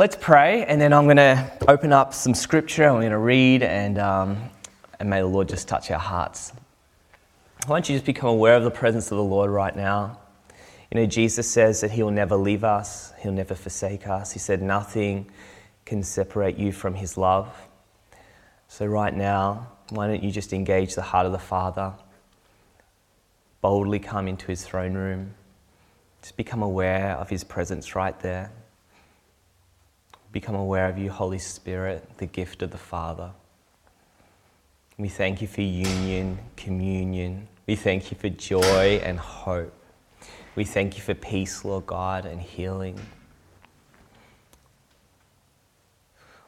Let's pray, and then I'm going to open up some scripture. I'm going to read, and, um, and may the Lord just touch our hearts. Why don't you just become aware of the presence of the Lord right now? You know, Jesus says that He will never leave us, He'll never forsake us. He said, Nothing can separate you from His love. So, right now, why don't you just engage the heart of the Father? Boldly come into His throne room. Just become aware of His presence right there become aware of you, Holy Spirit, the gift of the Father. We thank you for union, communion. We thank you for joy and hope. We thank you for peace, Lord God, and healing.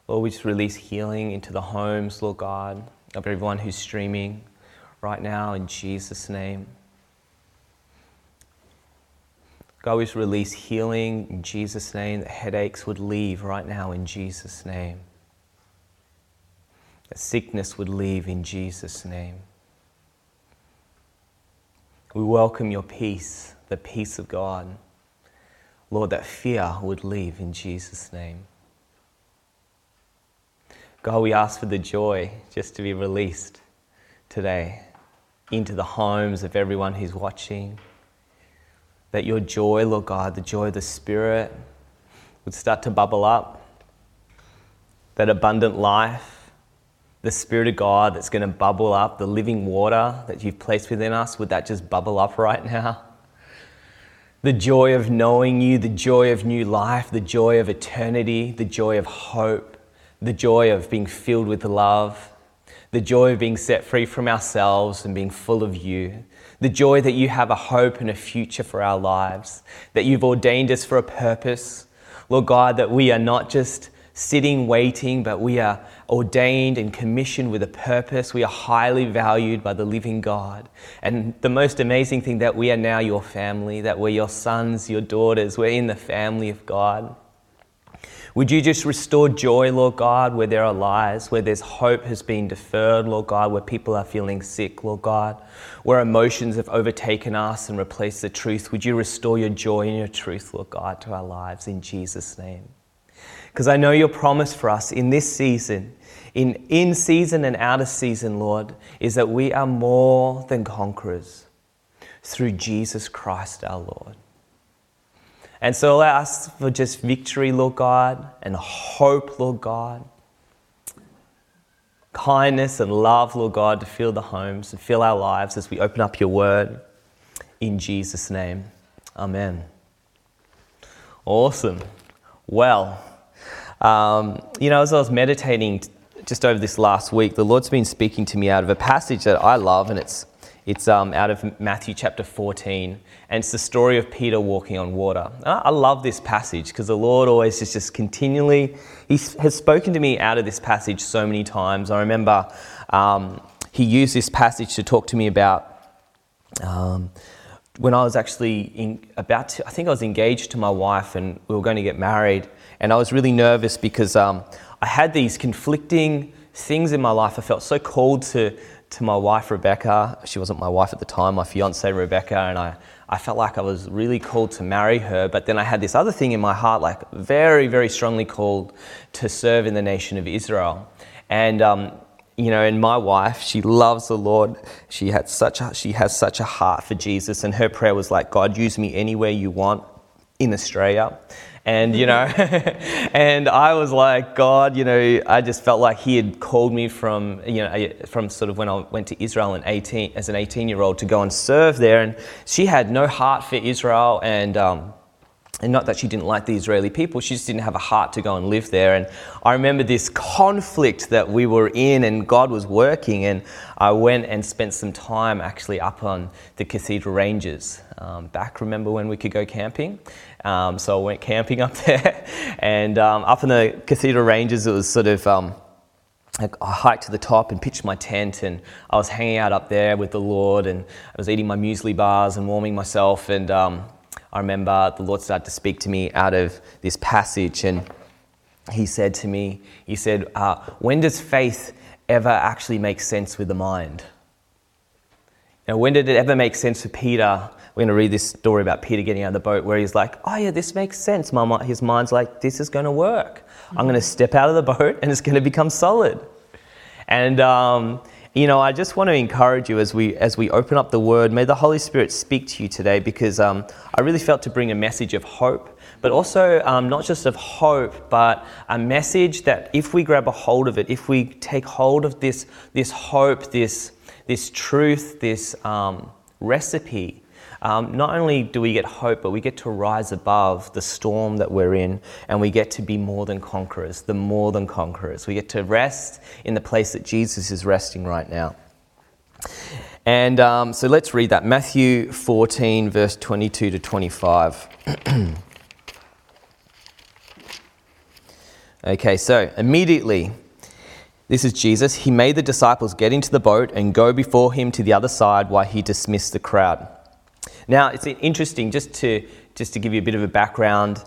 Lord, we just release healing into the homes, Lord God, of everyone who's streaming right now in Jesus' name. God, we release healing in Jesus' name, that headaches would leave right now in Jesus' name. That sickness would leave in Jesus' name. We welcome your peace, the peace of God. Lord, that fear would leave in Jesus' name. God, we ask for the joy just to be released today into the homes of everyone who's watching that your joy, Lord God, the joy of the Spirit would start to bubble up. That abundant life, the Spirit of God that's going to bubble up, the living water that you've placed within us, would that just bubble up right now? The joy of knowing you, the joy of new life, the joy of eternity, the joy of hope, the joy of being filled with love, the joy of being set free from ourselves and being full of you, the joy that you have a hope and a future for our lives, that you've ordained us for a purpose. Lord God, that we are not just sitting waiting, but we are ordained and commissioned with a purpose. We are highly valued by the living God. And the most amazing thing that we are now your family, that we're your sons, your daughters, we're in the family of God. Would you just restore joy, Lord God, where there are lies, where there's hope has been deferred, Lord God, where people are feeling sick, Lord God, where emotions have overtaken us and replaced the truth? Would you restore your joy and your truth, Lord God, to our lives in Jesus' name? Because I know your promise for us in this season, in in season and out of season, Lord, is that we are more than conquerors through Jesus Christ our Lord. And so I ask for just victory, Lord God, and hope, Lord God. Kindness and love, Lord God, to fill the homes and fill our lives as we open up your word. In Jesus' name, amen. Awesome. Well, um, you know, as I was meditating just over this last week, the Lord's been speaking to me out of a passage that I love, and it's it's um, out of Matthew chapter 14, and it's the story of Peter walking on water. I love this passage because the Lord always is just continually, He has spoken to me out of this passage so many times. I remember um, He used this passage to talk to me about um, when I was actually in, about to, I think I was engaged to my wife and we were going to get married, and I was really nervous because um, I had these conflicting things in my life. I felt so called to to my wife Rebecca. She wasn't my wife at the time, my fiance Rebecca, and I, I felt like I was really called to marry her. But then I had this other thing in my heart, like very, very strongly called to serve in the nation of Israel. And um, you know, and my wife, she loves the Lord. She had such a, she has such a heart for Jesus, and her prayer was like, God, use me anywhere you want in Australia. And, you know, and I was like, God, you know, I just felt like He had called me from, you know, from sort of when I went to Israel in 18, as an 18 year old to go and serve there. And she had no heart for Israel. And, um, and not that she didn't like the Israeli people, she just didn't have a heart to go and live there. And I remember this conflict that we were in, and God was working. And I went and spent some time actually up on the Cathedral Ranges. Um, back, remember when we could go camping? Um, so I went camping up there. and um, up in the Cathedral Ranges, it was sort of. Um, I hiked to the top and pitched my tent, and I was hanging out up there with the Lord, and I was eating my muesli bars and warming myself. And um, I remember the Lord started to speak to me out of this passage, and He said to me, He said, uh, When does faith ever actually make sense with the mind? Now, when did it ever make sense for Peter? We're going to read this story about Peter getting out of the boat where he's like, oh, yeah, this makes sense. My, his mind's like, this is going to work. I'm going to step out of the boat and it's going to become solid. And, um, you know, I just want to encourage you as we, as we open up the word, may the Holy Spirit speak to you today because um, I really felt to bring a message of hope, but also um, not just of hope, but a message that if we grab a hold of it, if we take hold of this, this hope, this, this truth, this um, recipe, um, not only do we get hope, but we get to rise above the storm that we're in, and we get to be more than conquerors, the more than conquerors. We get to rest in the place that Jesus is resting right now. And um, so let's read that Matthew 14, verse 22 to 25. okay, so immediately this is Jesus. He made the disciples get into the boat and go before him to the other side while he dismissed the crowd. Now, it's interesting just to, just to give you a bit of a background.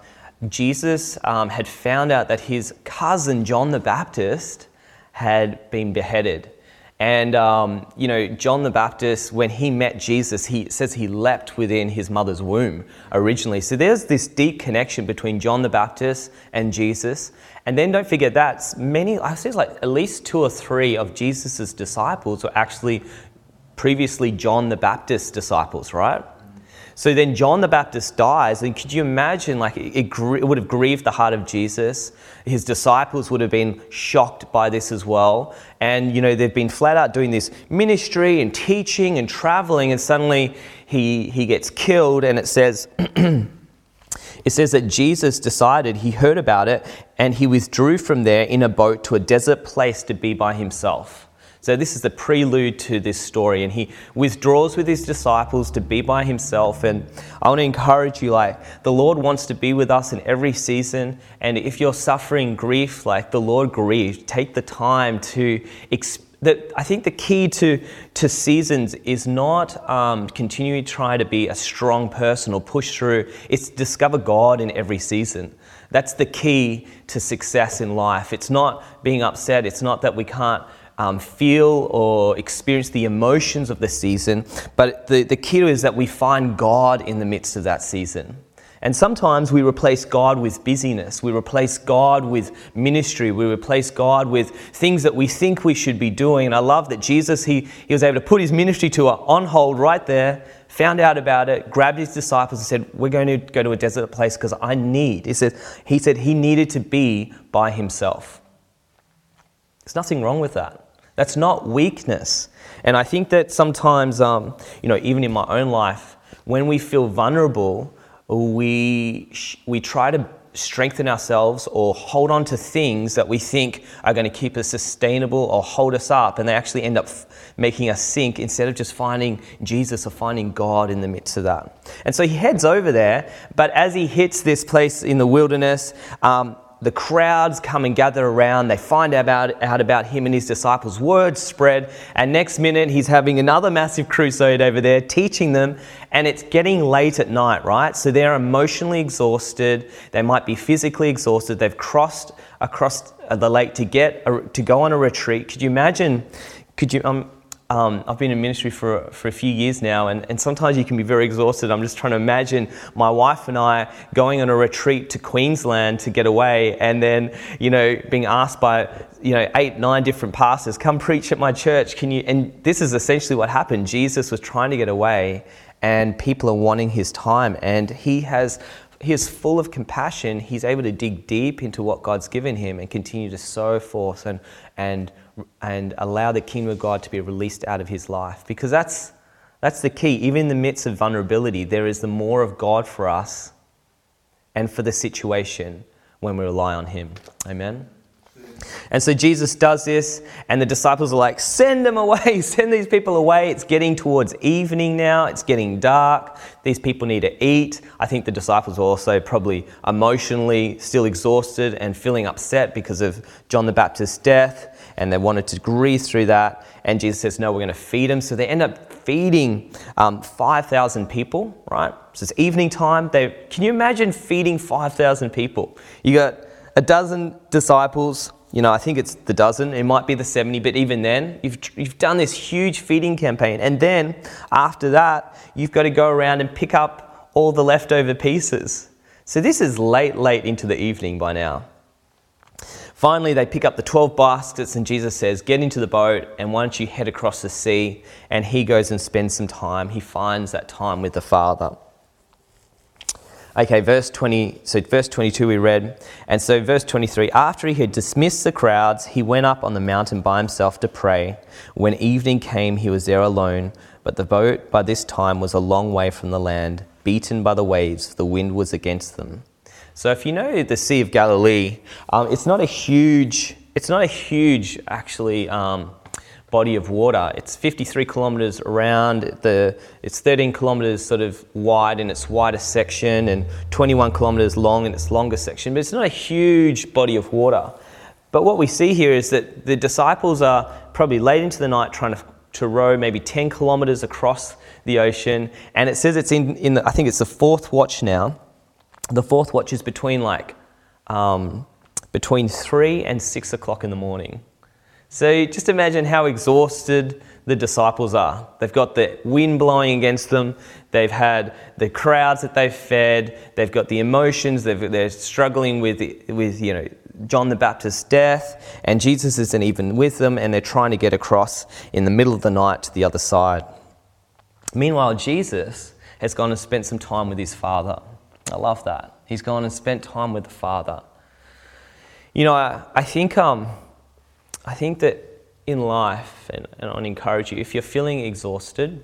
Jesus um, had found out that his cousin, John the Baptist, had been beheaded. And, um, you know, John the Baptist, when he met Jesus, he says he leapt within his mother's womb originally. So there's this deep connection between John the Baptist and Jesus. And then don't forget that many, I say like at least two or three of Jesus' disciples were actually previously John the Baptist's disciples, right? So then John the Baptist dies, and could you imagine, like, it, it, would have grieved the heart of Jesus. His disciples would have been shocked by this as well. And, you know, they've been flat out doing this ministry and teaching and traveling, and suddenly he, he gets killed, and it says, It says that Jesus decided, he heard about it, and he withdrew from there in a boat to a desert place to be by himself. So, this is the prelude to this story, and he withdraws with his disciples to be by himself. And I want to encourage you like, the Lord wants to be with us in every season. And if you're suffering grief, like the Lord grieves, take the time to that I think the key to, to seasons is not um, continuing to try to be a strong person or push through, it's discover God in every season. That's the key to success in life. It's not being upset, it's not that we can't um, feel or experience the emotions of the season, but the, the key is that we find God in the midst of that season. And sometimes we replace God with busyness. We replace God with ministry. We replace God with things that we think we should be doing. And I love that Jesus, he, he was able to put his ministry to on hold right there, found out about it, grabbed his disciples and said, We're going to go to a desert place because I need. He said, he said he needed to be by himself. There's nothing wrong with that. That's not weakness. And I think that sometimes, um, you know, even in my own life, when we feel vulnerable, we, we try to strengthen ourselves or hold on to things that we think are going to keep us sustainable or hold us up, and they actually end up f- making us sink instead of just finding Jesus or finding God in the midst of that. And so he heads over there, but as he hits this place in the wilderness, um, the crowds come and gather around. They find out about, out about him and his disciples. Word spread. And next minute, he's having another massive crusade over there, teaching them. And it's getting late at night, right? So they're emotionally exhausted. They might be physically exhausted. They've crossed across the lake to get to go on a retreat. Could you imagine? Could you? Um, um, I've been in ministry for, for a few years now, and, and sometimes you can be very exhausted. I'm just trying to imagine my wife and I going on a retreat to Queensland to get away, and then, you know, being asked by, you know, eight, nine different pastors, come preach at my church. Can you? And this is essentially what happened. Jesus was trying to get away, and people are wanting his time, and he has he is full of compassion. He's able to dig deep into what God's given him and continue to sow forth and, and and allow the kingdom of God to be released out of his life. Because that's, that's the key. Even in the midst of vulnerability, there is the more of God for us and for the situation when we rely on him. Amen. And so Jesus does this, and the disciples are like, Send them away, send these people away. It's getting towards evening now, it's getting dark. These people need to eat. I think the disciples are also probably emotionally still exhausted and feeling upset because of John the Baptist's death and they wanted to grieve through that. And Jesus says, No, we're going to feed them. So they end up feeding um, 5,000 people, right? So it's evening time. They, can you imagine feeding 5,000 people? You got a dozen disciples, you know, I think it's the dozen, it might be the 70, but even then, you've, you've done this huge feeding campaign. And then after that, you've got to go around and pick up all the leftover pieces. So this is late, late into the evening by now. Finally, they pick up the 12 baskets, and Jesus says, Get into the boat, and why don't you head across the sea? And he goes and spends some time. He finds that time with the Father. Okay, verse 20, so verse 22 we read. And so verse 23, after he had dismissed the crowds, he went up on the mountain by himself to pray. When evening came, he was there alone, but the boat by this time was a long way from the land, beaten by the waves, the wind was against them. So if you know the Sea of Galilee, um, it's not a huge, it's not a huge actually um, body of water. It's 53 kilometres around. The, it's 13 kilometres sort of wide in its widest section and 21 kilometres long in its longest section. But it's not a huge body of water. But what we see here is that the disciples are probably late into the night trying to, to row maybe 10 kilometres across the ocean. And it says it's in, in the, I think it's the fourth watch now. The fourth watch is between like um, between three and six o'clock in the morning. So just imagine how exhausted the disciples are. They've got the wind blowing against them, they've had the crowds that they've fed, they've got the emotions, they are struggling with, with you know, John the Baptist's death, and Jesus isn't even with them, and they're trying to get across in the middle of the night to the other side. Meanwhile, Jesus has gone and spent some time with his Father. I love that. He's gone and spent time with the Father. You know, I, I think um, I think that in life, and, and I encourage you, if you're feeling exhausted,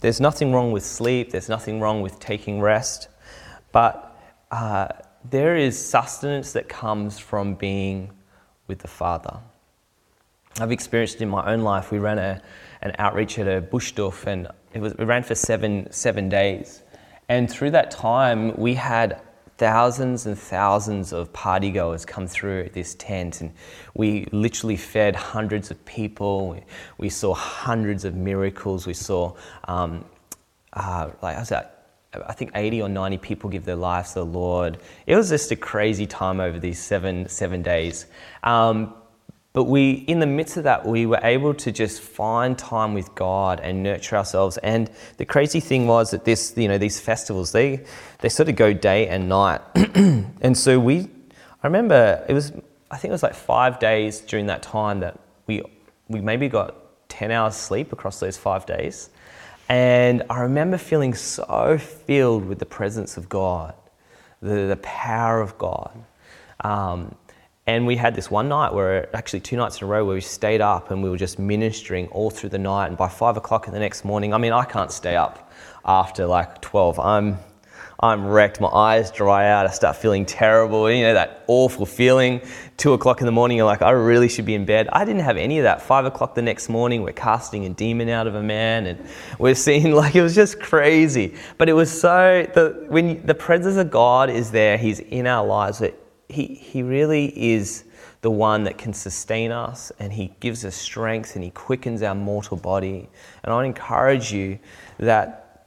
there's nothing wrong with sleep, there's nothing wrong with taking rest, but uh, there is sustenance that comes from being with the Father. I've experienced in my own life. We ran a, an outreach at a bush doof, and it, was, it ran for seven, seven days. And through that time, we had thousands and thousands of partygoers come through this tent, and we literally fed hundreds of people. We, saw hundreds of miracles. We saw, um, uh, like I said, I think 80 or 90 people give their lives to the Lord. It was just a crazy time over these seven seven days. Um, but we, in the midst of that, we were able to just find time with God and nurture ourselves. And the crazy thing was that this, you know, these festivals, they, they sort of go day and night. and so we, I remember it was, I think it was like five days during that time that we, we maybe got 10 hours sleep across those five days. And I remember feeling so filled with the presence of God, the, the power of God. Um, and we had this one night where, actually two nights in a row, where we stayed up and we were just ministering all through the night. And by five o'clock in the next morning, I mean, I can't stay up after like 12. I'm, I'm wrecked. My eyes dry out. I start feeling terrible. You know, that awful feeling. Two o'clock in the morning, you're like, I really should be in bed. I didn't have any of that. Five o'clock the next morning, we're casting a demon out of a man and we're seeing like it was just crazy. But it was so, the, when the presence of God is there, He's in our lives. He, he really is the one that can sustain us and He gives us strength and He quickens our mortal body. And I encourage you that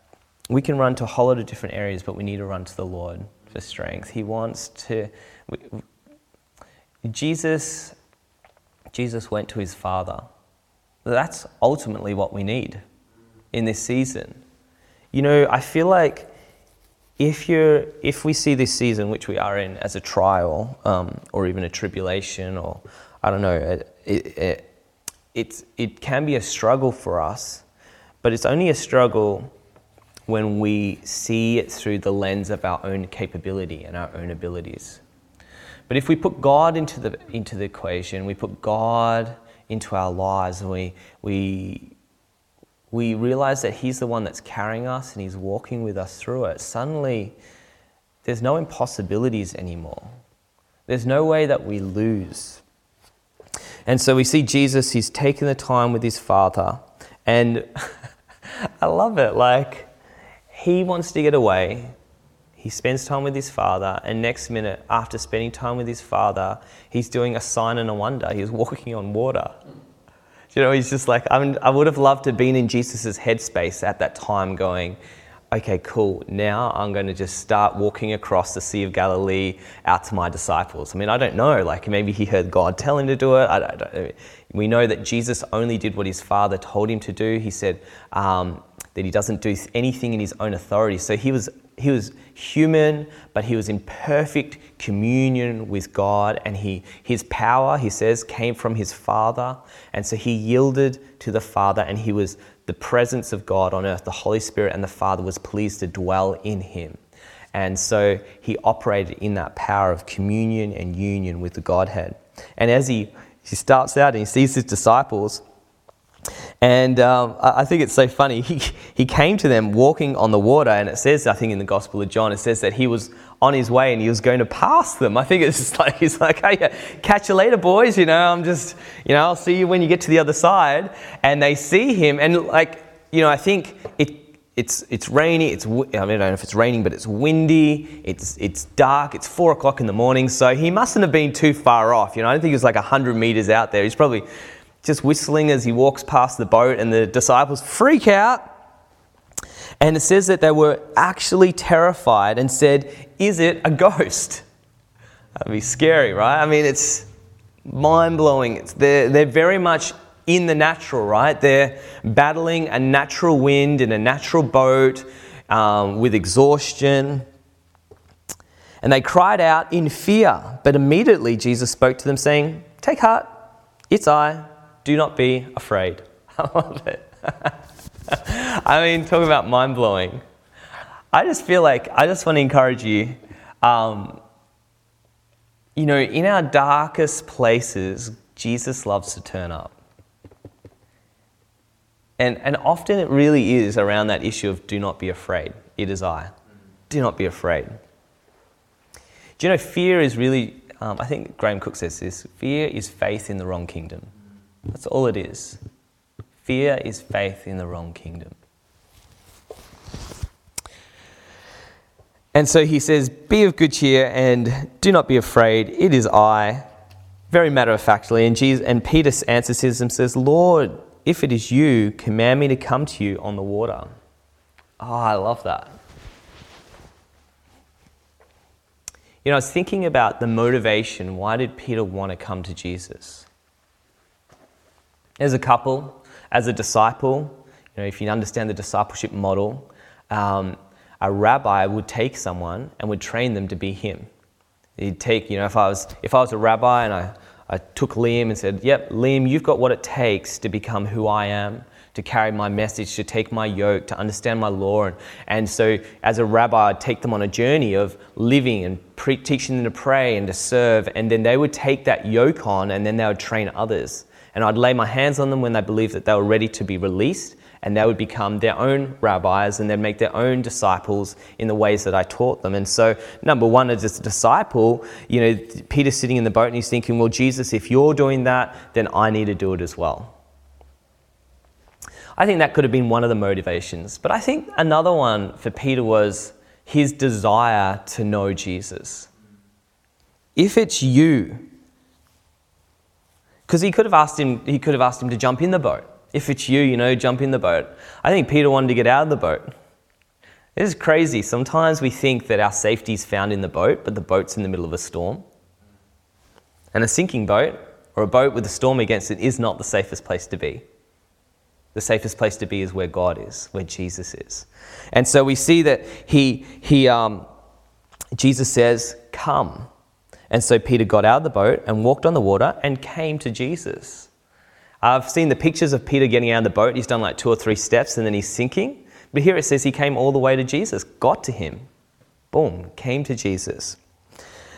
we can run to a whole lot of different areas, but we need to run to the Lord for strength. He wants to. We, Jesus, Jesus went to His Father. That's ultimately what we need in this season. You know, I feel like if you're if we see this season which we are in as a trial um, or even a tribulation or I don't know it, it, it, it can be a struggle for us but it's only a struggle when we see it through the lens of our own capability and our own abilities. But if we put God into the into the equation we put God into our lives and we we we realize that He's the one that's carrying us and He's walking with us through it, suddenly there's no impossibilities anymore. There's no way that we lose. And so we see Jesus, He's taking the time with His Father. And I love it. Like, He wants to get away. He spends time with his father, and next minute, after spending time with his father, he's doing a sign and a wonder. He's walking on water. You know, he's just like, I, mean, I would have loved to have been in Jesus' headspace at that time going, okay, cool, now I'm going to just start walking across the Sea of Galilee out to my disciples. I mean, I don't know. Like maybe he heard God tell him to do it. I don't, I don't, we know that Jesus only did what his Father told him to do. He said um, that he doesn't do anything in his own authority. So he was he was human, but he was in perfect communion with God, and he, his power, he says, came from his Father. And so he yielded to the Father, and he was the presence of God on earth. The Holy Spirit and the Father was pleased to dwell in him. And so he operated in that power of communion and union with the Godhead. And as he, he starts out and he sees his disciples, and um, I think it's so funny. He, he came to them walking on the water, and it says, I think in the Gospel of John, it says that he was on his way and he was going to pass them. I think it's just like, he's like, hey, catch you later, boys. You know, I'm just, you know, I'll see you when you get to the other side. And they see him, and like, you know, I think it, it's, it's rainy, it's, I, mean, I don't know if it's raining, but it's windy, it's, it's dark, it's four o'clock in the morning, so he mustn't have been too far off. You know, I don't think he was like 100 meters out there. He's probably just whistling as he walks past the boat, and the disciples freak out. And it says that they were actually terrified and said, Is it a ghost? That'd be scary, right? I mean, it's mind blowing. They're, they're very much in the natural, right? They're battling a natural wind in a natural boat um, with exhaustion. And they cried out in fear. But immediately Jesus spoke to them, saying, Take heart, it's I do not be afraid. I love it. I mean, talk about mind blowing. I just feel like I just want to encourage you. Um, you know, in our darkest places, Jesus loves to turn up. And, and often it really is around that issue of do not be afraid. It is I. Do not be afraid. Do you know, fear is really, um, I think Graham Cooke says this fear is faith in the wrong kingdom. That's all it is. Fear is faith in the wrong kingdom. And so he says, Be of good cheer and do not be afraid. It is I. Very matter of factly. And, Jesus, and Peter answers him and says, Lord, if it is you, command me to come to you on the water. Oh, I love that. You know, I was thinking about the motivation. Why did Peter want to come to Jesus? As a couple, as a disciple, you know, if you understand the discipleship model, um, a rabbi would take someone and would train them to be him. He'd take, you know, if I was, if I was a rabbi and I, I took Liam and said, Yep, Liam, you've got what it takes to become who I am, to carry my message, to take my yoke, to understand my law. And, and so, as a rabbi, I'd take them on a journey of living and pre- teaching them to pray and to serve. And then they would take that yoke on and then they would train others and I'd lay my hands on them when they believed that they were ready to be released, and they would become their own rabbis and they'd make their own disciples in the ways that I taught them. And so, number one, as a disciple, you know, Peter's sitting in the boat and he's thinking, well, Jesus, if you're doing that, then I need to do it as well. I think that could have been one of the motivations. But I think another one for Peter was his desire to know Jesus. If it's you because he could have asked him, he could have asked him to jump in the boat. If it's you, you know, jump in the boat. I think Peter wanted to get out of the boat. It is crazy. Sometimes we think that our safety is found in the boat, but the boat's in the middle of a storm. And a sinking boat, or a boat with a storm against it, is not the safest place to be. The safest place to be is where God is, where Jesus is. And so we see that he, he, um, Jesus says, Come. And so Peter got out of the boat and walked on the water and came to Jesus. I've seen the pictures of Peter getting out of the boat. He's done like two or three steps and then he's sinking. But here it says he came all the way to Jesus, got to him. Boom, came to Jesus.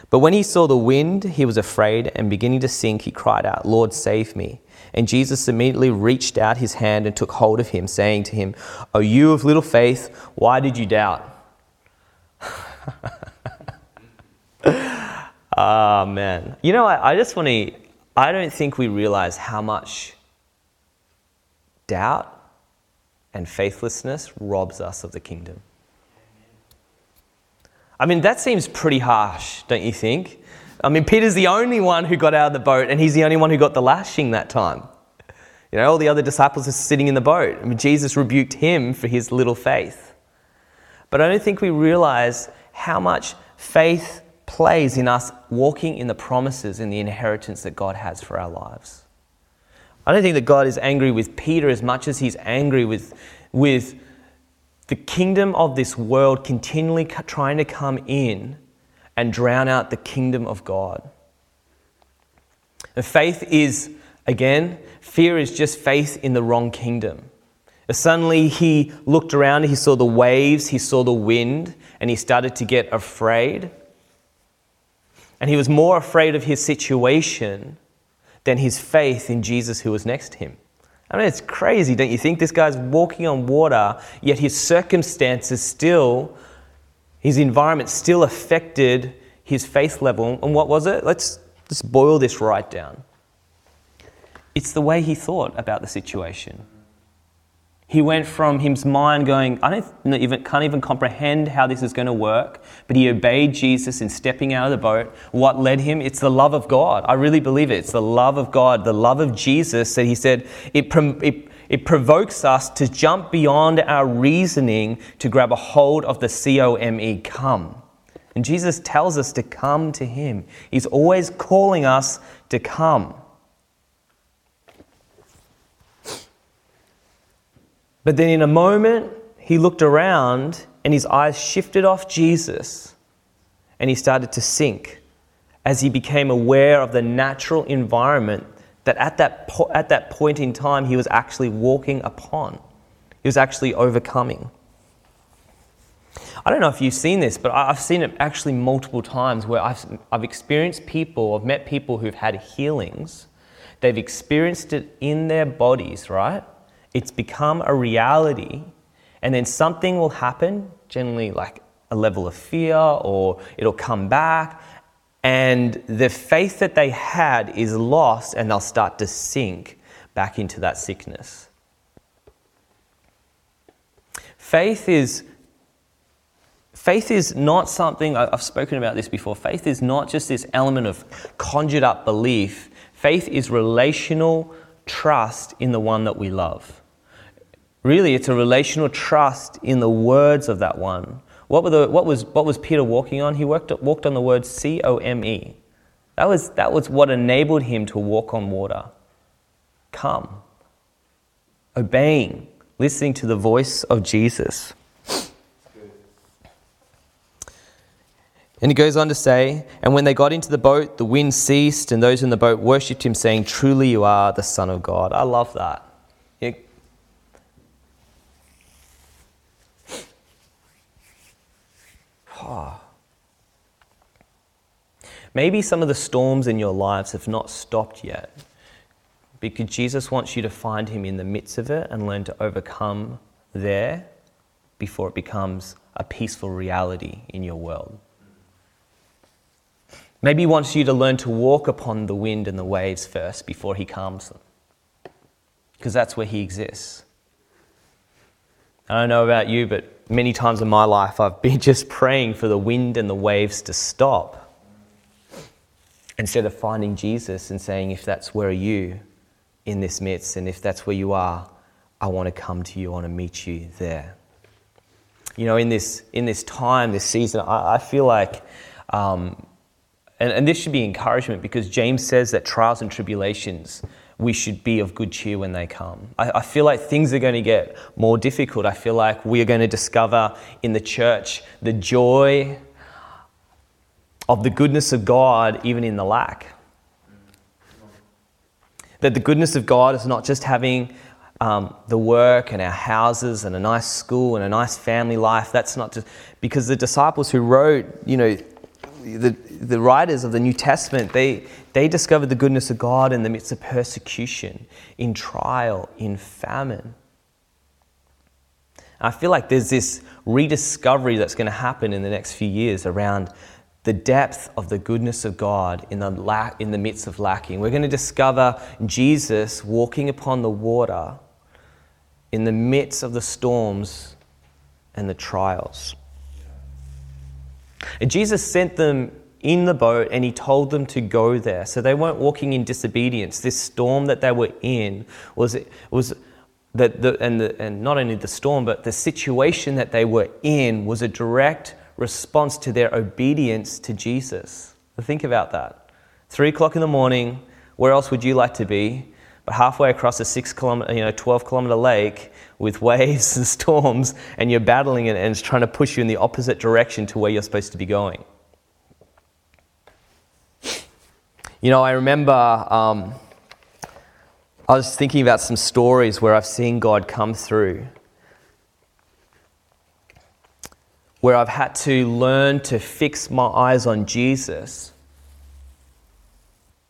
But when he saw the wind, he was afraid and beginning to sink, he cried out, Lord, save me. And Jesus immediately reached out his hand and took hold of him, saying to him, O you of little faith, why did you doubt? Ah, oh, man. You know, I, I just want to, I don't think we realize how much doubt and faithlessness robs us of the kingdom. I mean, that seems pretty harsh, don't you think? I mean, Peter's the only one who got out of the boat, and he's the only one who got the lashing that time. You know, all the other disciples are sitting in the boat. I mean, Jesus rebuked him for his little faith. But I don't think we realize how much faith plays in us walking in the promises and the inheritance that God has for our lives. I don't think that God is angry with Peter as much as he's angry with, with the kingdom of this world continually trying to come in and drown out the kingdom of God. And faith is, again, fear is just faith in the wrong kingdom. Suddenly he looked around, he saw the waves, he saw the wind, and he started to get afraid. And he was more afraid of his situation than his faith in Jesus who was next to him. I mean, it's crazy, don't you think? This guy's walking on water, yet his circumstances still, his environment still affected his faith level. And what was it? Let's, let's boil this right down. It's the way he thought about the situation. He went from his mind going, I don't even, can't even comprehend how this is going to work, but he obeyed Jesus in stepping out of the boat. What led him? It's the love of God. I really believe it. It's the love of God, the love of Jesus that he said it, it, it provokes us to jump beyond our reasoning to grab a hold of the C O M E, come. And Jesus tells us to come to him. He's always calling us to come. But then in a moment, he looked around and his eyes shifted off Jesus and he started to sink as he became aware of the natural environment that at that, po- at that point in time he was actually walking upon. He was actually overcoming. I don't know if you've seen this, but I've seen it actually multiple times where I've, I've experienced people, I've met people who've had healings. They've experienced it in their bodies, right? It's become a reality, and then something will happen, generally like a level of fear, or it'll come back, and the faith that they had is lost, and they'll start to sink back into that sickness. Faith is Faith is not something, I've spoken about this before. Faith is not just this element of conjured up belief. Faith is relational trust in the one that we love. Really, it's a relational trust in the words of that one. What, the, what, was, what was Peter walking on? He worked, walked on the word C O M E. That was, that was what enabled him to walk on water. Come. Obeying, listening to the voice of Jesus. And he goes on to say, And when they got into the boat, the wind ceased, and those in the boat worshipped him, saying, Truly you are the Son of God. I love that. Oh. Maybe some of the storms in your lives have not stopped yet because Jesus wants you to find Him in the midst of it and learn to overcome there before it becomes a peaceful reality in your world. Maybe He wants you to learn to walk upon the wind and the waves first before He calms them because that's where He exists. I don't know about you, but many times in my life I've been just praying for the wind and the waves to stop instead of finding Jesus and saying, if that's where you in this midst, and if that's where you are, I want to come to you, I want to meet you there. You know, in this, in this time, this season, I, I feel like, um, and, and this should be encouragement because James says that trials and tribulations we should be of good cheer when they come. I, I, feel like things are going to get more difficult. I feel like we are going to discover in the church the joy of the goodness of God even in the lack. That the goodness of God is not just having um, the work and our houses and a nice school and a nice family life. That's not just because the disciples who wrote, you know, the, the writers of the New Testament, they, they discovered the goodness of God in the midst of persecution, in trial, in famine. I feel like there's this rediscovery that's going to happen in the next few years around the depth of the goodness of God in the, lack, in the midst of lacking. We're going to discover Jesus walking upon the water in the midst of the storms and the trials. And Jesus sent them in the boat and he told them to go there. So they weren't walking in disobedience. This storm that they were in was, was that the, and, the, and not only the storm, but the situation that they were in was a direct response to their obedience to Jesus. Think about that. Three o'clock in the morning, where else would you like to be? But halfway across a six kilometer, you know, 12 kilometer lake with waves and storms, and you're battling it, and it's trying to push you in the opposite direction to where you're supposed to be going. You know, I remember um, I was thinking about some stories where I've seen God come through, where I've had to learn to fix my eyes on Jesus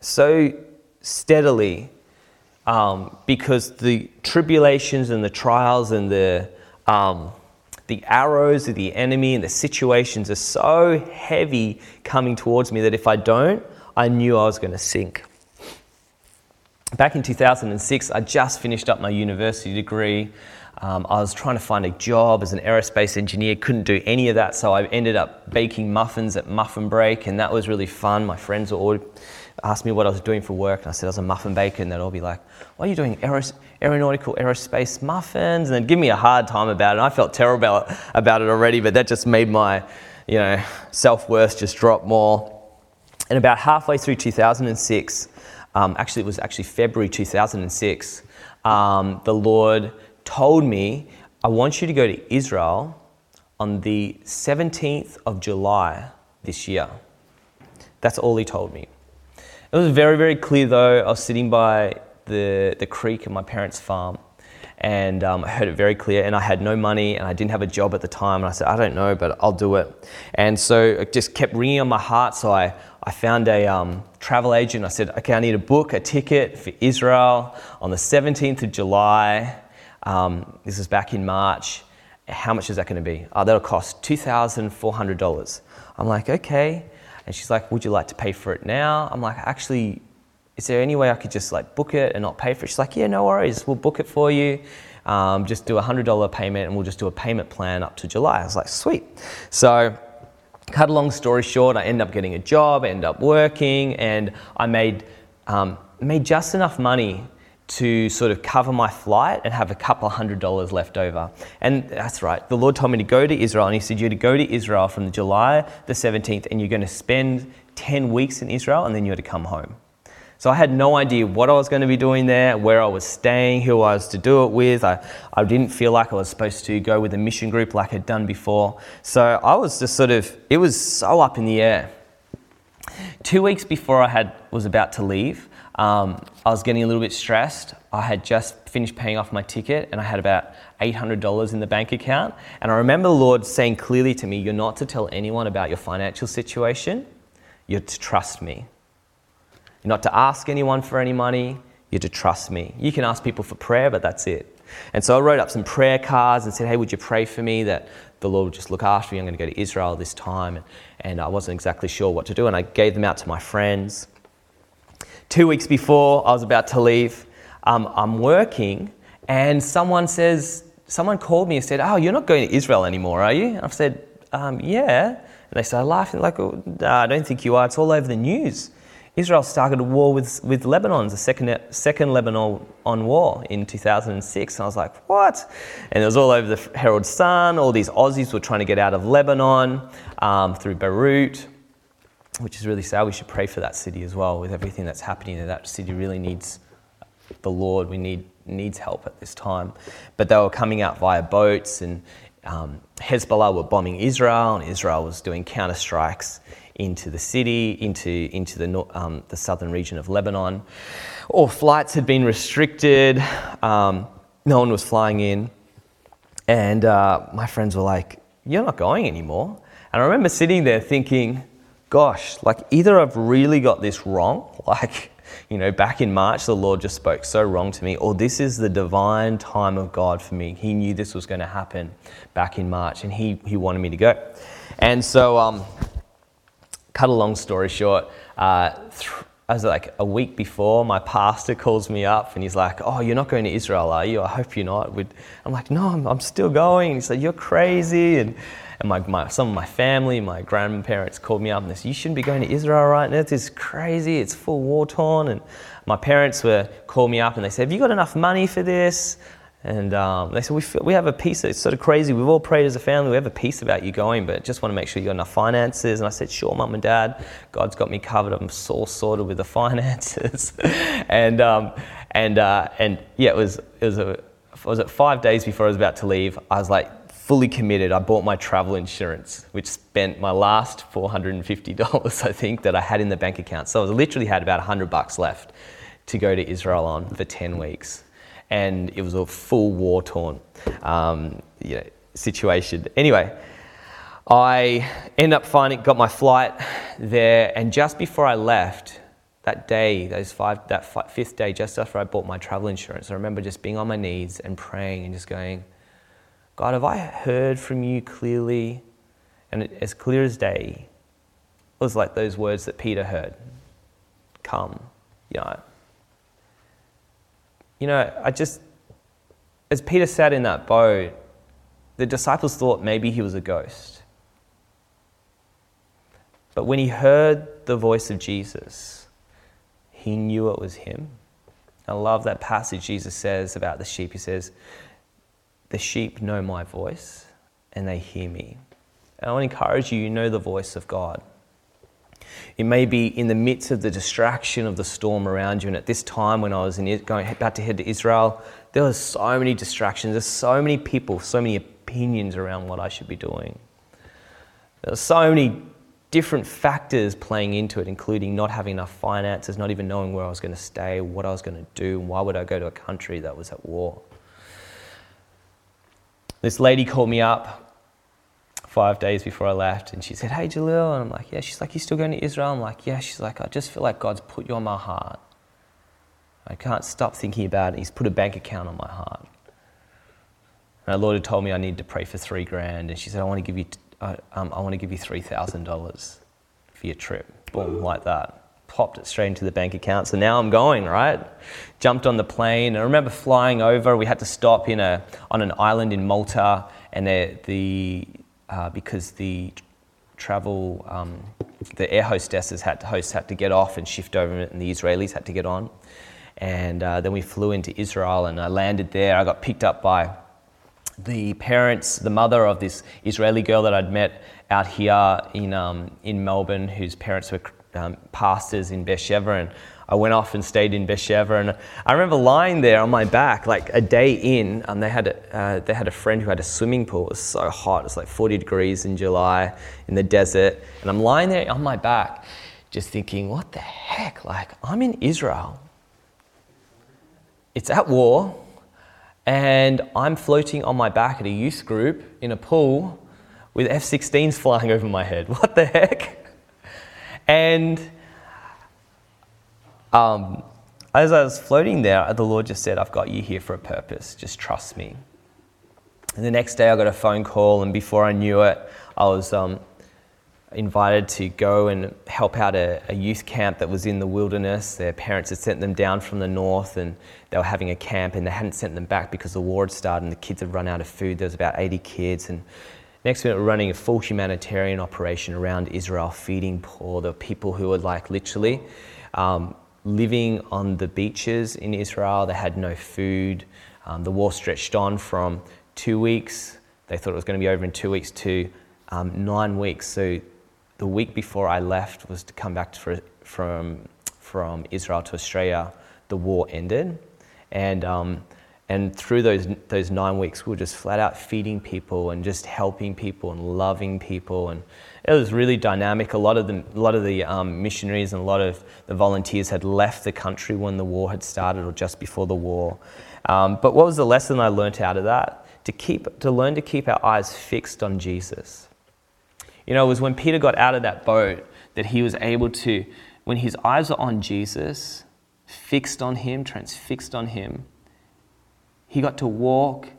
so steadily um, because the tribulations and the trials and the, um, the arrows of the enemy and the situations are so heavy coming towards me that if I don't, I knew I was going to sink. Back in 2006, I just finished up my university degree. Um, I was trying to find a job as an aerospace engineer, couldn't do any of that, so I ended up baking muffins at Muffin Break, and that was really fun. My friends were all asked me what I was doing for work, and I said I was a muffin baker, and they'd all be like, "Why are you doing aeros- aeronautical aerospace muffins?" And they'd give me a hard time about it. And I felt terrible about, it already, but that just made my, you know, self worth just drop more. And about halfway through 2006, um, actually it was actually February 2006, um, the Lord told me, "I want you to go to Israel on the 17th of July this year." That's all He told me. It was very, very clear though. I was sitting by the, the creek at my parents' farm and um, I heard it very clear. And I had no money and I didn't have a job at the time. And I said, I don't know, but I'll do it. And so it just kept ringing on my heart. So I, I found a um, travel agent. I said, okay, I need to book a ticket for Israel on the 17th of July. Um, this is back in March. How much is that going to be? Oh, that'll cost $2,400. I'm like, okay. And she's like, Would you like to pay for it now? I'm like, Actually, is there any way I could just like book it and not pay for it? She's like, Yeah, no worries. We'll book it for you. Um, just do a $100 payment and we'll just do a payment plan up to July. I was like, Sweet. So, cut a long story short, I end up getting a job, end up working, and I made, um, made just enough money to sort of cover my flight and have a couple hundred dollars left over. And that's right, the Lord told me to go to Israel, and He said, You're to go to Israel from July the 17th, and you're going to spend 10 weeks in Israel, and then you're to come home. So I had no idea what I was going to be doing there, where I was staying, who I was to do it with. I, I didn't feel like I was supposed to go with a mission group like I'd done before. So I was just sort of, it was so up in the air. Two weeks before I had was about to leave, um, I was getting a little bit stressed. I had just finished paying off my ticket and I had about $800 in the bank account. And I remember the Lord saying clearly to me, You're not to tell anyone about your financial situation, you're to trust me. You're not to ask anyone for any money, you're to trust me. You can ask people for prayer, but that's it. And so I wrote up some prayer cards and said, Hey, would you pray for me that the Lord would just look after me? I'm going to go to Israel this time. And, and I wasn't exactly sure what to do. And I gave them out to my friends. Two weeks before I was about to leave, um, I'm working, and someone says, someone called me and said, "Oh, you're not going to Israel anymore, are you?" And I've said, um, "Yeah." And they started laughing, like, oh, "I don't think you are. It's all over the news." Israel started a war with, with Lebanon, the second, second Lebanon on war in 2006. And I was like, what? And it was all over the Herald Sun. All these Aussies were trying to get out of Lebanon um, through Beirut which is really sad. We should pray for that city as well with everything that's happening. That city really needs the Lord. We need needs help at this time. But they were coming out via boats, and um, Hezbollah were bombing Israel, and Israel was doing counter strikes into the city, into into the um, the southern region of Lebanon. All flights had been restricted. Um, no one was flying in, and uh, my friends were like, "You're not going anymore." And I remember sitting there thinking gosh, like either I've really got this wrong, like, you know, back in March, the Lord just spoke so wrong to me, or this is the divine time of God for me. He knew this was going to happen back in March and he, he wanted me to go. And so, um, cut a long story short, uh, th- I was like a week before, my pastor calls me up and he's like, Oh, you're not going to Israel, are you? I hope you're not. I'm like, No, I'm, I'm still going. And he's like, You're crazy. And and my, my, some of my family, my grandparents called me up and said, You shouldn't be going to Israel right now. This is crazy. It's full war torn. And my parents were called me up and they said, Have you got enough money for this? And um, they said, we, feel, we have a peace, it's sort of crazy. We've all prayed as a family, we have a peace about you going, but just want to make sure you got enough finances. And I said, sure, mum and dad, God's got me covered. I'm all sorted with the finances. and, um, and, uh, and yeah, it was, it was, a, was it five days before I was about to leave? I was like fully committed. I bought my travel insurance, which spent my last $450, I think, that I had in the bank account. So I literally had about 100 bucks left to go to Israel on for 10 weeks and it was a full war torn um, you know, situation. Anyway, I end up finding, got my flight there, and just before I left, that day, those five, that fifth day, just after I bought my travel insurance, I remember just being on my knees and praying and just going, God, have I heard from you clearly? And as clear as day, it was like those words that Peter heard Come. You know, you know, I just, as Peter sat in that boat, the disciples thought maybe he was a ghost. But when he heard the voice of Jesus, he knew it was him. I love that passage Jesus says about the sheep. He says, The sheep know my voice and they hear me. And I want to encourage you, you know the voice of God. It may be in the midst of the distraction of the storm around you. And at this time, when I was in, going, about to head to Israel, there were so many distractions. There's so many people, so many opinions around what I should be doing. There were so many different factors playing into it, including not having enough finances, not even knowing where I was going to stay, what I was going to do, and why would I go to a country that was at war. This lady called me up five days before I left, and she said, Hey, Jalil. And I'm like, Yeah. She's like, You still going to Israel? I'm like, Yeah. She's like, I just feel like God's put you on my heart. I can't stop thinking about it. He's put a bank account on my heart. And our Lord had told me I needed to pray for three grand, and she said, I want to give you, uh, um, I want to give you three thousand dollars for your trip. Boom, like that. Popped it straight into the bank account. So now I'm going, right? Jumped on the plane. I remember flying over. We had to stop in a, on an island in Malta, and the, the uh, because the travel, um, the air hostesses had to, hosts had to get off and shift over, and the Israelis had to get on. And uh, then we flew into Israel, and I landed there. I got picked up by the parents, the mother of this Israeli girl that I'd met out here in, um, in Melbourne, whose parents were um, pastors in Beersheba, and I went off and stayed in Beersheba, and I remember lying there on my back, like a day in. and they had a, uh, they had a friend who had a swimming pool. It was so hot; it's like 40 degrees in July in the desert, and I'm lying there on my back, just thinking, "What the heck? Like I'm in Israel. It's at war, and I'm floating on my back at a youth group in a pool with F-16s flying over my head. What the heck?" And um, as I was floating there, the Lord just said, I've got you here for a purpose. Just trust me. And the next day, I got a phone call, and before I knew it, I was um, invited to go and help out a, a, youth camp that was in the wilderness. Their parents had sent them down from the north, and they were having a camp, and they hadn't sent them back because the war had started, and the kids had run out of food. There was about 80 kids, and next minute, we're running a full humanitarian operation around Israel, feeding poor. The people who were like literally. Um, living on the beaches in Israel. They had no food. Um, the war stretched on from two weeks, they thought it was going to be over in two weeks, to um, nine weeks. So the week before I left was to come back from, from Israel to Australia, the war ended. And, um, and through those, those nine weeks, we were just flat out feeding people and just helping people and loving people and it was really dynamic. A lot of the, a lot of the um, missionaries and a lot of the volunteers had left the country when the war had started or just before the war. Um, but what was the lesson I learned out of that? To, keep, to learn to keep our eyes fixed on Jesus. You know, it was when Peter got out of that boat that he was able to, when his eyes were on Jesus, fixed on him, transfixed on him, he got to walk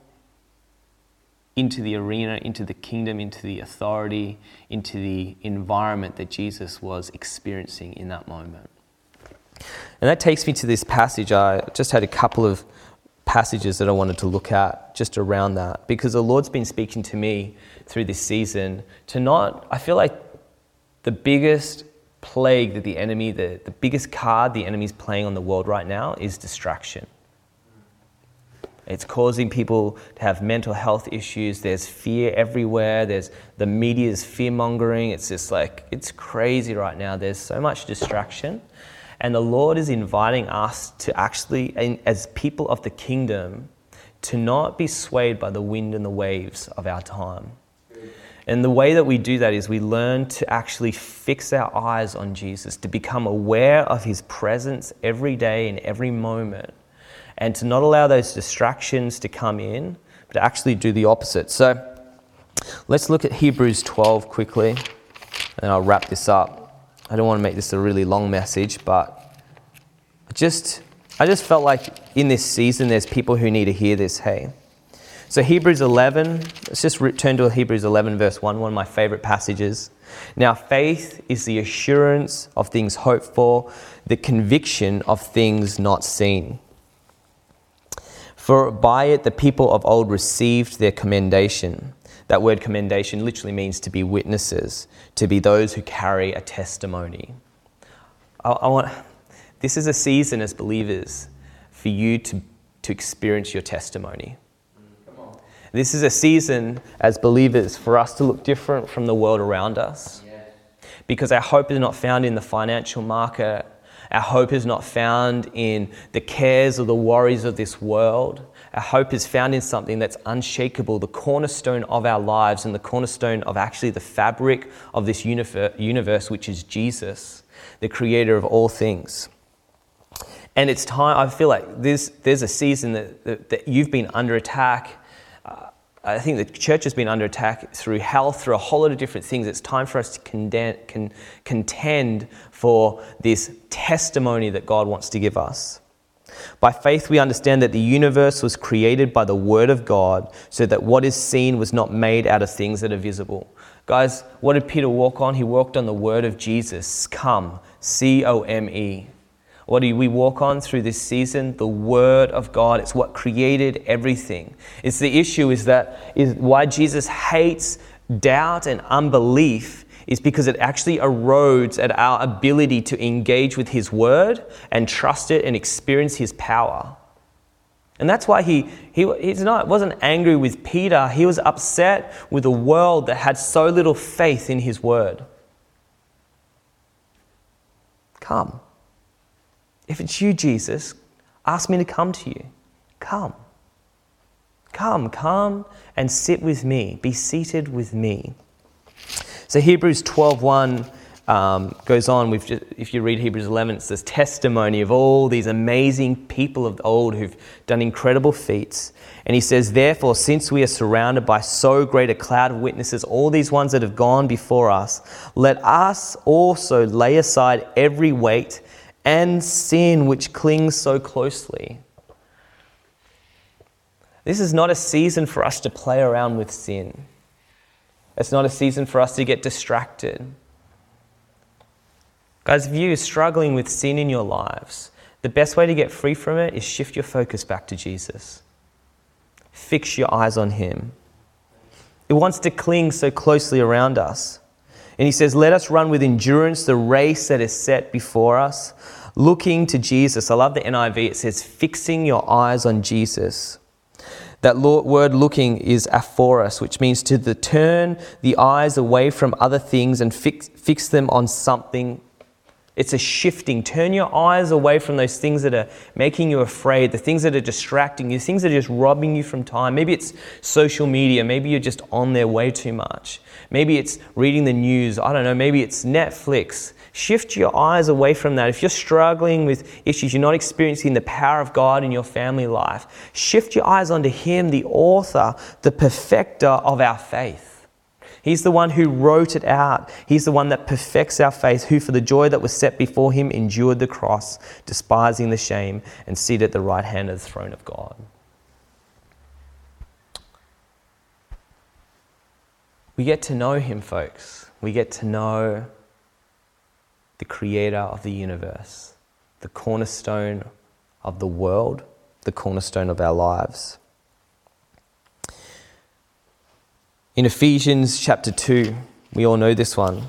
into the arena, into the kingdom, into the authority, into the environment that Jesus was experiencing in that moment. And that takes me to this passage. I just had a couple of passages that I wanted to look at just around that because the Lord's been speaking to me through this season to not, I feel like the biggest plague that the enemy, the, the biggest card the enemy's playing on the world right now is distraction. It's causing people to have mental health issues. There's fear everywhere. There's the media's fear mongering. It's just like, it's crazy right now. There's so much distraction. And the Lord is inviting us to actually, as people of the kingdom, to not be swayed by the wind and the waves of our time. And the way that we do that is we learn to actually fix our eyes on Jesus, to become aware of his presence every day in every moment, and to not allow those distractions to come in, but actually do the opposite. So let's look at Hebrews 12 quickly, and I'll wrap this up. I don't want to make this a really long message, but just I just felt like in this season there's people who need to hear this. Hey, so Hebrews 11. Let's just turn to Hebrews 11 verse 1, one of my favorite passages. Now faith is the assurance of things hoped for, the conviction of things not seen. For by it the people of old received their commendation. That word commendation literally means to be witnesses, to be those who carry a testimony. I, I want, this is a season as believers for you to, to experience your testimony. This is a season as believers for us to look different from the world around us. Because our hope is not found in the financial market our hope is not found in the cares or the worries of this world. Our hope is found in something that's unshakable, the cornerstone of our lives and the cornerstone of actually the fabric of this universe, which is Jesus, the creator of all things. And it's time, I feel like there's, there's a season that, that, that you've been under attack I think the church has been under attack through health, through a whole lot of different things. It's time for us to contend, contend for this testimony that God wants to give us. By faith, we understand that the universe was created by the Word of God, so that what is seen was not made out of things that are visible. Guys, what did Peter walk on? He walked on the Word of Jesus. Come, C O M E. What do we walk on through this season? The Word of God. It's what created everything. It's the issue is that is why Jesus hates doubt and unbelief is because it actually erodes at our ability to engage with His Word and trust it and experience His power. And that's why he, he he's not, wasn't angry with Peter. He was upset with a world that had so little faith in his word. Come. If it's you, Jesus, ask me to come to you. Come. Come, come and sit with me. Be seated with me. So Hebrews 12.1 um, goes on. If you read Hebrews 11, it's this testimony of all these amazing people of old who've done incredible feats. And he says, Therefore, since we are surrounded by so great a cloud of witnesses, all these ones that have gone before us, let us also lay aside every weight and sin which clings so closely. This is not a season for us to play around with sin. It's not a season for us to get distracted. Guys, if you're struggling with sin in your lives, the best way to get free from it is shift your focus back to Jesus. Fix your eyes on Him. It wants to cling so closely around us. And he says, Let us run with endurance the race that is set before us, looking to Jesus. I love the NIV. It says, fixing your eyes on Jesus. That word looking is aphoros, which means to the turn the eyes away from other things and fix, fix them on something it's a shifting. Turn your eyes away from those things that are making you afraid, the things that are distracting you, things that are just robbing you from time. Maybe it's social media. Maybe you're just on their way too much. Maybe it's reading the news. I don't know. Maybe it's Netflix. Shift your eyes away from that. If you're struggling with issues, you're not experiencing the power of God in your family life, shift your eyes onto Him, the author, the perfecter of our faith. He's the one who wrote it out. He's the one that perfects our faith, who for the joy that was set before him endured the cross, despising the shame, and seated at the right hand of the throne of God. We get to know him, folks. We get to know the creator of the universe, the cornerstone of the world, the cornerstone of our lives. In Ephesians chapter 2, we all know this one.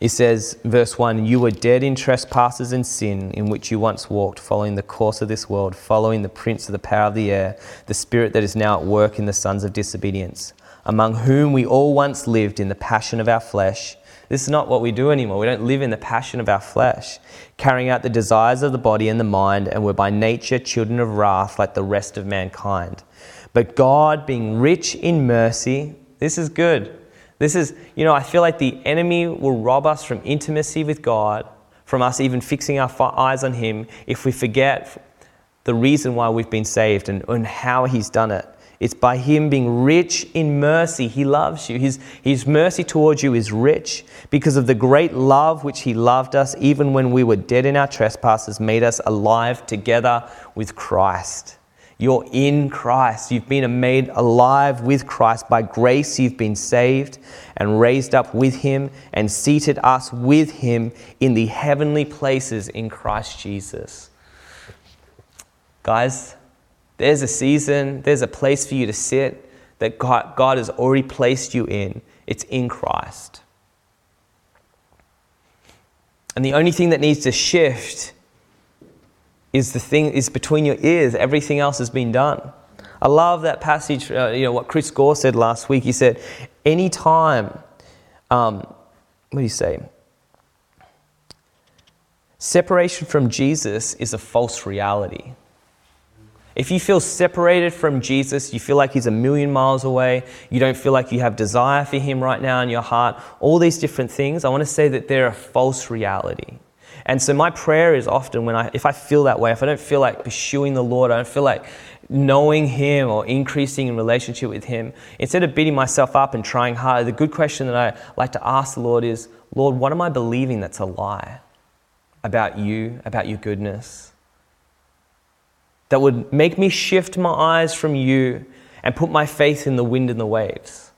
It says, verse 1 You were dead in trespasses and sin, in which you once walked, following the course of this world, following the prince of the power of the air, the spirit that is now at work in the sons of disobedience, among whom we all once lived in the passion of our flesh. This is not what we do anymore. We don't live in the passion of our flesh, carrying out the desires of the body and the mind, and we're by nature children of wrath like the rest of mankind. But God, being rich in mercy, this is good this is, you know, I feel like the enemy will rob us from intimacy with God, from us even fixing our eyes on Him, if we forget the reason why we've been saved and, and how He's done it. It's by Him being rich in mercy. He loves you. His, his mercy towards you is rich because of the great love which He loved us, even when we were dead in our trespasses, made us alive together with Christ. You're in Christ. You've been made alive with Christ. By grace, you've been saved and raised up with Him and seated us with Him in the heavenly places in Christ Jesus. Guys, there's a season, there's a place for you to sit that God, God has already placed you in. It's in Christ. And the only thing that needs to shift is the thing is between your ears. Everything else has been done. I love that passage. Uh, you know what Chris Gore said last week. He said, "Anytime, um, what do you say? Separation from Jesus is a false reality." If you feel separated from Jesus, you feel like he's a million miles away, you don't feel like you have desire for him right now in your heart, all these different things, I want to say that they're a false reality. And so my prayer is often when I, if I feel that way, if I don't feel like pursuing the Lord, I don't feel like knowing Him or increasing in relationship with Him, instead of beating myself up and trying hard, the good question that I like to ask the Lord is, Lord, what am I believing that's a lie about you, about your goodness? That would make me shift my eyes from you and put my faith in the wind and the waves.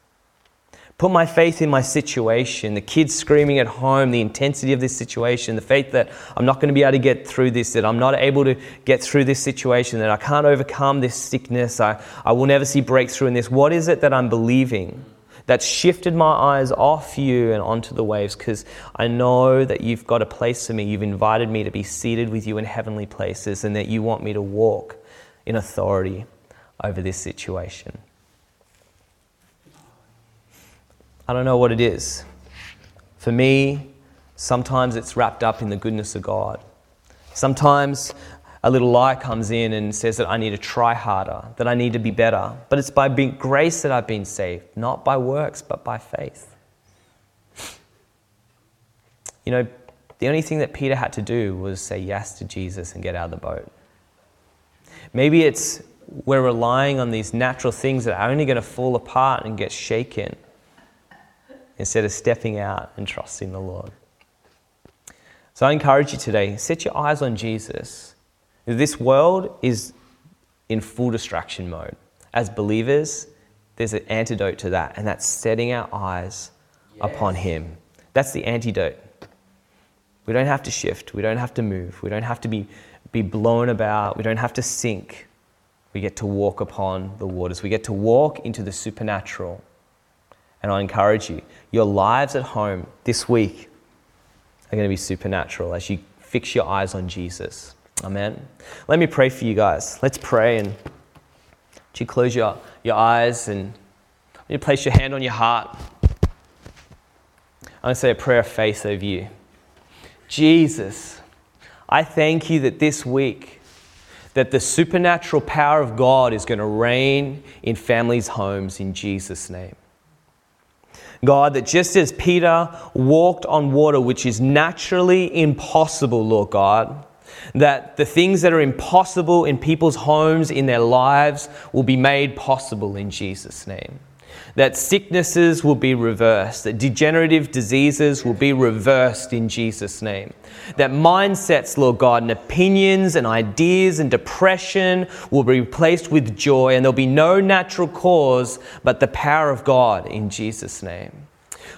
Put my faith in my situation, the kids screaming at home, the intensity of this situation, the faith that I'm not going to be able to get through this, that I'm not able to get through this situation, that I can't overcome this sickness, I, I will never see breakthrough in this. What is it that I'm believing that's shifted my eyes off you and onto the waves? Because I know that you've got a place for me. You've invited me to be seated with you in heavenly places and that you want me to walk in authority over this situation. I don't know what it is. For me, sometimes it's wrapped up in the goodness of God. Sometimes a little lie comes in and says that I need to try harder, that I need to be better. But it's by grace that I've been saved, not by works, but by faith. You know, the only thing that Peter had to do was say yes to Jesus and get out of the boat. Maybe it's we're relying on these natural things that are only going to fall apart and get shaken instead of stepping out and trusting the Lord. So I encourage you today set your eyes on Jesus. This world is in full distraction mode. As believers, there's an antidote to that, and that's setting our eyes yes. upon Him. That's the antidote. We don't have to shift, we don't have to move, we don't have to be, be blown about, we don't have to sink. We get to walk upon the waters, we get to walk into the supernatural. And I encourage you, your lives at home this week are going to be supernatural as you fix your eyes on Jesus. Amen. Let me pray for you guys. Let's pray and you close your, your eyes and you place your hand on your heart. I'm going to say a prayer of faith over you. Jesus, I thank you that this week that the supernatural power of God is going to reign in families' homes in Jesus' name. God, that just as Peter walked on water, which is naturally impossible, Lord God, that the things that are impossible in people's homes, in their lives, will be made possible in Jesus' name that sicknesses will be reversed, that degenerative diseases will be reversed in Jesus' name. That mindsets, Lord God, and opinions and ideas and depression will be replaced with joy, and there'll be no natural cause but the power of God in Jesus' name.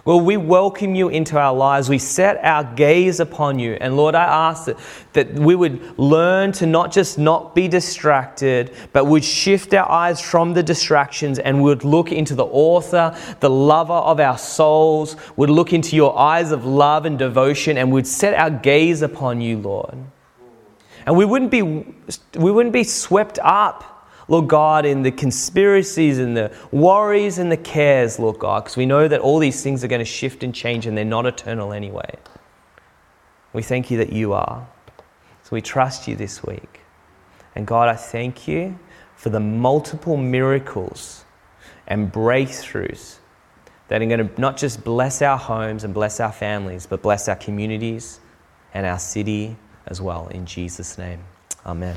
Lord, we welcome you into our lives. We set our gaze upon you. And Lord, I ask that, that we would learn to not just not be distracted, but would shift our eyes from the distractions and would look into the author, the lover of our souls, would look into your eyes of love and devotion, and would set our gaze upon you, Lord. And we wouldn't be, we wouldn't be swept up Lord God, in the conspiracies and the worries and the cares, Lord God, because we know that all these things are going to shift and change and they're not eternal anyway. We thank you that you are. So we trust you this week. And God, I thank you for the multiple miracles and breakthroughs that are going to not just bless our homes and bless our families, but bless our communities and our city as well. In Jesus' name, Amen.